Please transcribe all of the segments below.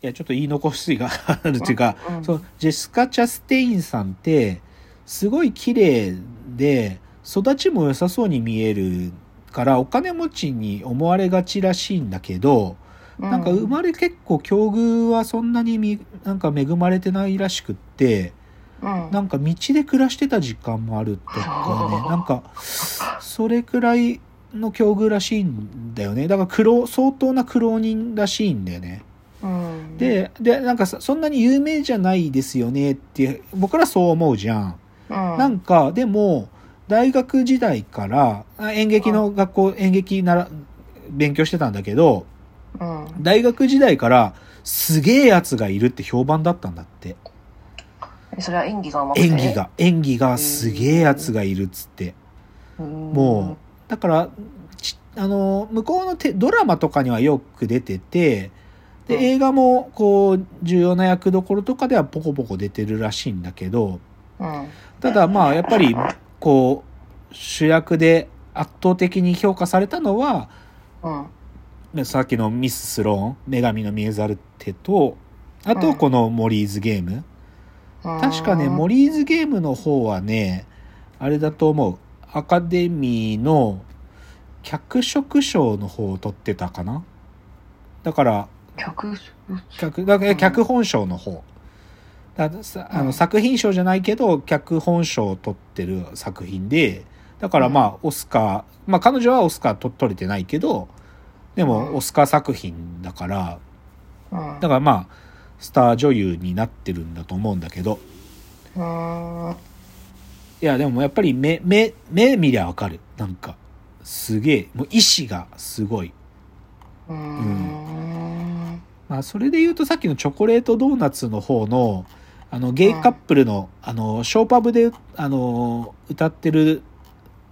いやちょっと言い残しが あるっていうか、うん。そのジェスカ・チャステインさんってすごい綺麗で育ちも良さそうに見えるからお金持ちに思われがちらしいんだけど、なんか生まれ結構境遇はそんなにみなんか恵まれてないらしくってうん。なんか道で暮らしてた時間もあるとかね。なんかそれくらいの境遇らしいんだよね。だから苦労相当な苦労人らしいんだよね。うん、ででなんかさそんなに有名じゃないですよねって僕らそう思うじゃん。うん、なんかでも大学時代からあ演劇の学校演劇なら勉強してたんだけどうん、大学時代からすげえやつがいるって評判だったんだって。それは演技が演技が。演技がすげえやつがいるっつって。もだからちあの向こうのテドラマとかにはよく出ててでうん。映画もこう重要な役どころとかではポコポコ出てるらしいんだけどただまあやっぱりこう主役で圧倒的に評価されたのはうん、さっきのミス・スローン女神の見えざる手とあとこのモリーズゲーム、確かね、モ森リーズゲームの方はね、あれだと思う。アカデミーの脚色賞の方を取ってたかな。だから、曲脚、だから脚本賞の方。ださあうんの作品賞じゃないけど、脚本賞を取ってる作品で、だからまあ、オスカー、まあ彼女はオスカーと取れてないけど、でうんもオスカー作品だから、うん、だからまあ、スター女優になってるんだと思うんだけど、うん、いや、でもやっぱり目、目、目見りゃわかる。なんか、すげえ、もう意志がすごい。うん、まあ、それで言うとさっきのチョコレートドーナツの方の、あの、ゲイカップルの、あの、ショーパブで、あの、歌ってる、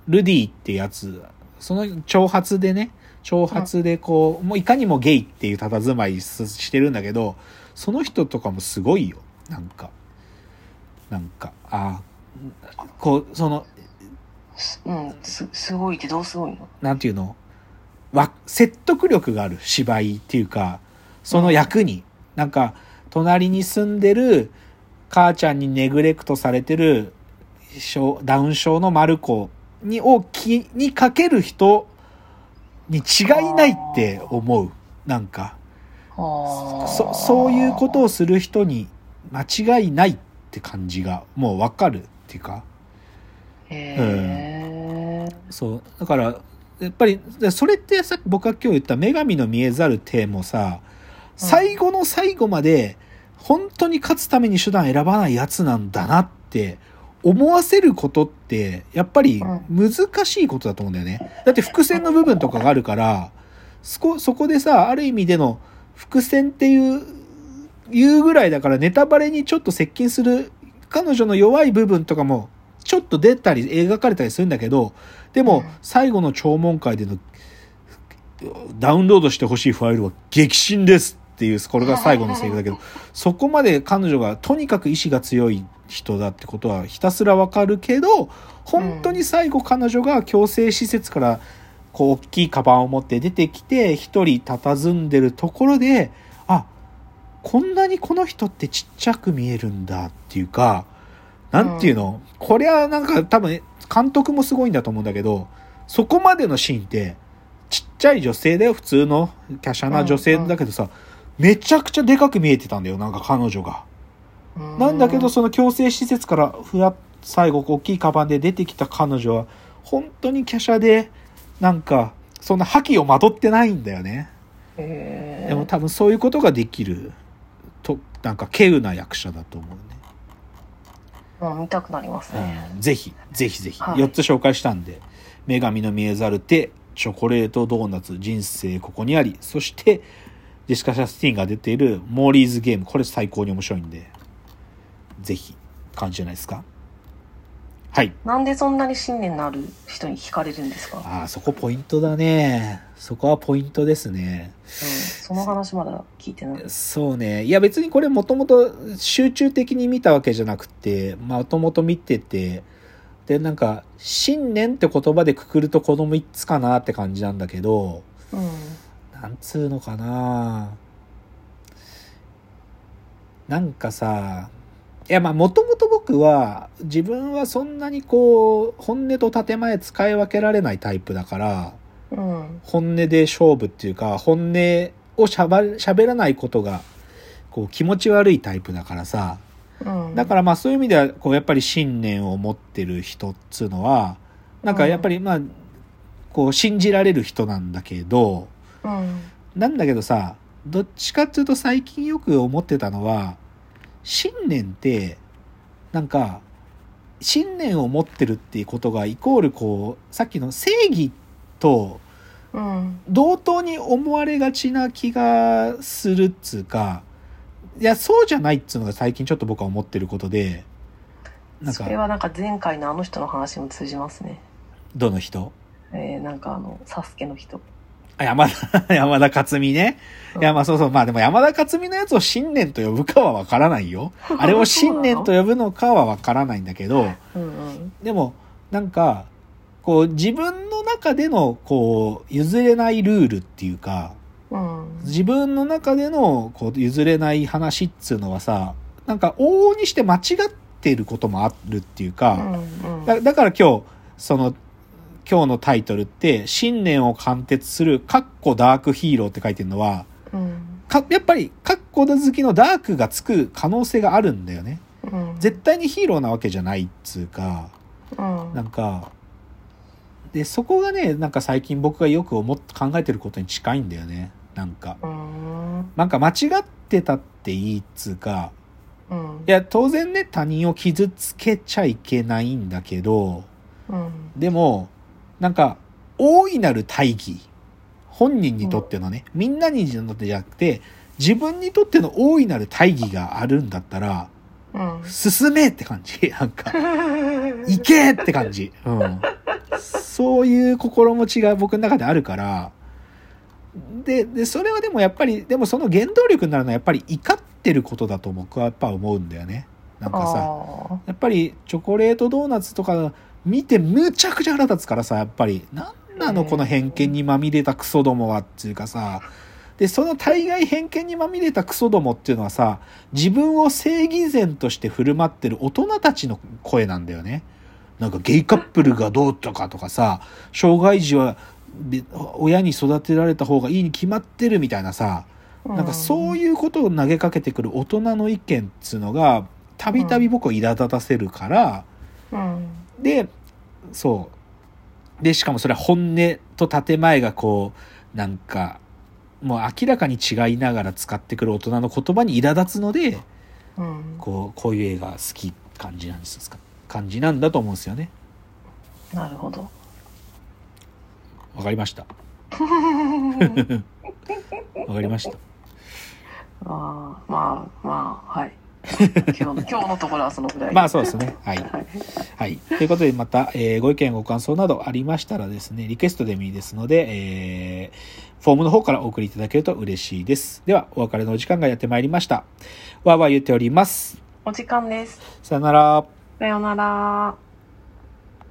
ルディってやつ、その挑発でね、挑発でこう、もういかにもゲイっていう佇まいししてるんだけど、その人とかもすごいよ。なんか。なんか、ああ、こう、その、うん、す、すごいってどうすごいの？なんていうの？わ、説得力がある芝居っていうか、その役に、なんか、隣に住んでる、母ちゃんにネグレクトされてる、症ダウン症のマルコに、を気にかける人に違いないって思う。なんか、あ。そ、そういうことをする人に間違いないって感じが、もうわかるっていうか、へえ、そう。だから、やっぱり、でそれってさ僕が今日言った女神の見えざる手もさ、最後の最後まで、本当に勝つために手段選ばないやつなんだなって思わせることって、やっぱり難しいことだと思うんだよね。だって伏線の部分とかがあるから、そこ、そこでさ、ある意味での伏線っていう、いうぐらいだからネタバレにちょっと接近する彼女の弱い部分とかもちょっと出たり描かれたりするんだけど、でもうん。最後の聴聞会でのダウンロードしてほしいファイルは激震ですっていう、これが最後のセリフだけど、そこまで彼女がとにかく意志が強い人だってことはひたすらわかるけど、本当に最後彼女が強制施設からこう大きいカバンを持って出てきて一人佇んでるところで、あ、こんなにこの人ってちっちゃく見えるんだっていうか、なんていうの、これはなんか多分監督もすごいんだと思うんだけど、そこまでのシーンって、ちっちゃい女性だよ、普通の華奢な女性だけどさ、めちゃくちゃでかく見えてたんだよ、なんか彼女が。なんだけど、その強制施設からふわっ最後大きいカバンで出てきた彼女は、本当に華奢で、なんか、そんな覇気をまとってないんだよね。へでも多分そういうことができる、と、なんか、稀有な役者だと思うね。うん、見たくなりますね。うんぜひ、ぜひぜひ。はい4つ紹介したんで、女神の見えざる手、チョコレートドーナツ、人生ここにあり、そして、ジェシカ・シャスティンが出ているモーリーズゲーム、これ最高に面白いんで、ぜひ、感じじゃないですか？はい。なんでそんなに信念のある人に惹かれるんですか、うん、ああ、そこポイントだね。そこはポイントですね。その話まだ聞いてない。そうね。いや別にこれもともと集中的に見たわけじゃなくて、まともと見てて、で、なんか、信念って言葉でくくるとこの3つかなって感じなんだけど、うん。なんつうのかな。なんかさ、いやまあもともと僕は自分はそんなにこう本音と建前使い分けられないタイプだからうん。本音で勝負っていうか本音をしゃば喋らないことがこう気持ち悪いタイプだからさ。うん。だからまあそういう意味ではこうやっぱり信念を持ってる人っつうのはなんかやっぱりまあこう信じられる人なんだけどうんなんだけどさどっちかっていうと最近よく思ってたのは信念ってなんか信念を持ってるっていうことがイコールこうさっきの正義とうん。同等に思われがちな気がするっつうかいやそうじゃないっつうのが最近ちょっと僕は思ってることでなんかそれはなんか前回のあの人の話も通じますね。どの人？えー、なんかあのサスケの人。あ山田 山田勝美ね。いやまあそうそう。まあでも山田勝美のやつを信念と呼ぶかはわからないよ。あれを信念と呼ぶのかはわからないんだけど。うんうん。でもなんかこう自分の中でのこう譲れないルールっていうかうん。自分の中でのこう譲れない話っつうのはさなんか往々にして間違ってることもあるっていううか、んうん。だだから今日その今日のタイトルって信念を貫徹するカッコダークヒーローって書いてるのはうん。かやっぱりカッコ好きのダークがつく可能性があるんだよね。うん。絶対にヒーローなわけじゃないっつうか。うん。なんかでそこがねなんか最近僕がよく思っ考えてることに近いんだよね。なんか。うん。なんか間違ってたっていいっつうか。うん。いや当然ね他人を傷つけちゃいけないんだけどうん。でもなんか大いなる大義本人にとってのね、みんなにとってじゃなくて自分にとっての大いなる大義があるんだったらうん進めって感じ なんか 行けって感じ。うん。そういう心持ちが僕の中であるから、で、で、それはでもやっぱり、でもその原動力になるのはやっぱり怒ってることだと僕はやっぱ思うんだよね。なんかさ、あやっぱりチョコレートドーナツとか見てむちゃくちゃ腹立つからさ、やっぱり、なんなのこの偏見にまみれたクソどもはっていうかさ、で、その大概偏見にまみれたクソどもっていうのはさ、自分を正義善として振る舞ってる大人たちの声なんだよね。なんかゲイカップルがどうとかとかさ、障害児はべ親に育てられた方がいいに決まってるみたいなさ、ーなんかそういうことを投げかけてくる大人の意見っつうのが、たびたび僕を苛立たせるから、うんで、そう。で、しかもそれは本音と建前がこう、なんか、もう明らかに違いながら使ってくる大人の言葉に苛立つので、うんこう、こういう映画好き感じなんですか感じなんだと思うんですよね。なるほどわかりました。わかりました。あー まあまあはい今日の今日のところはそのぐらいまあそうですね。はい。はいはい。ということで、また、えーご意見、ご感想などありましたらですね、リクエストでもいいですので、えーフォームの方からお送りいただけると嬉しいです。では、お別れのお時間がやってまいりました。わーわー言っております。お時間ですさよなら。さようなら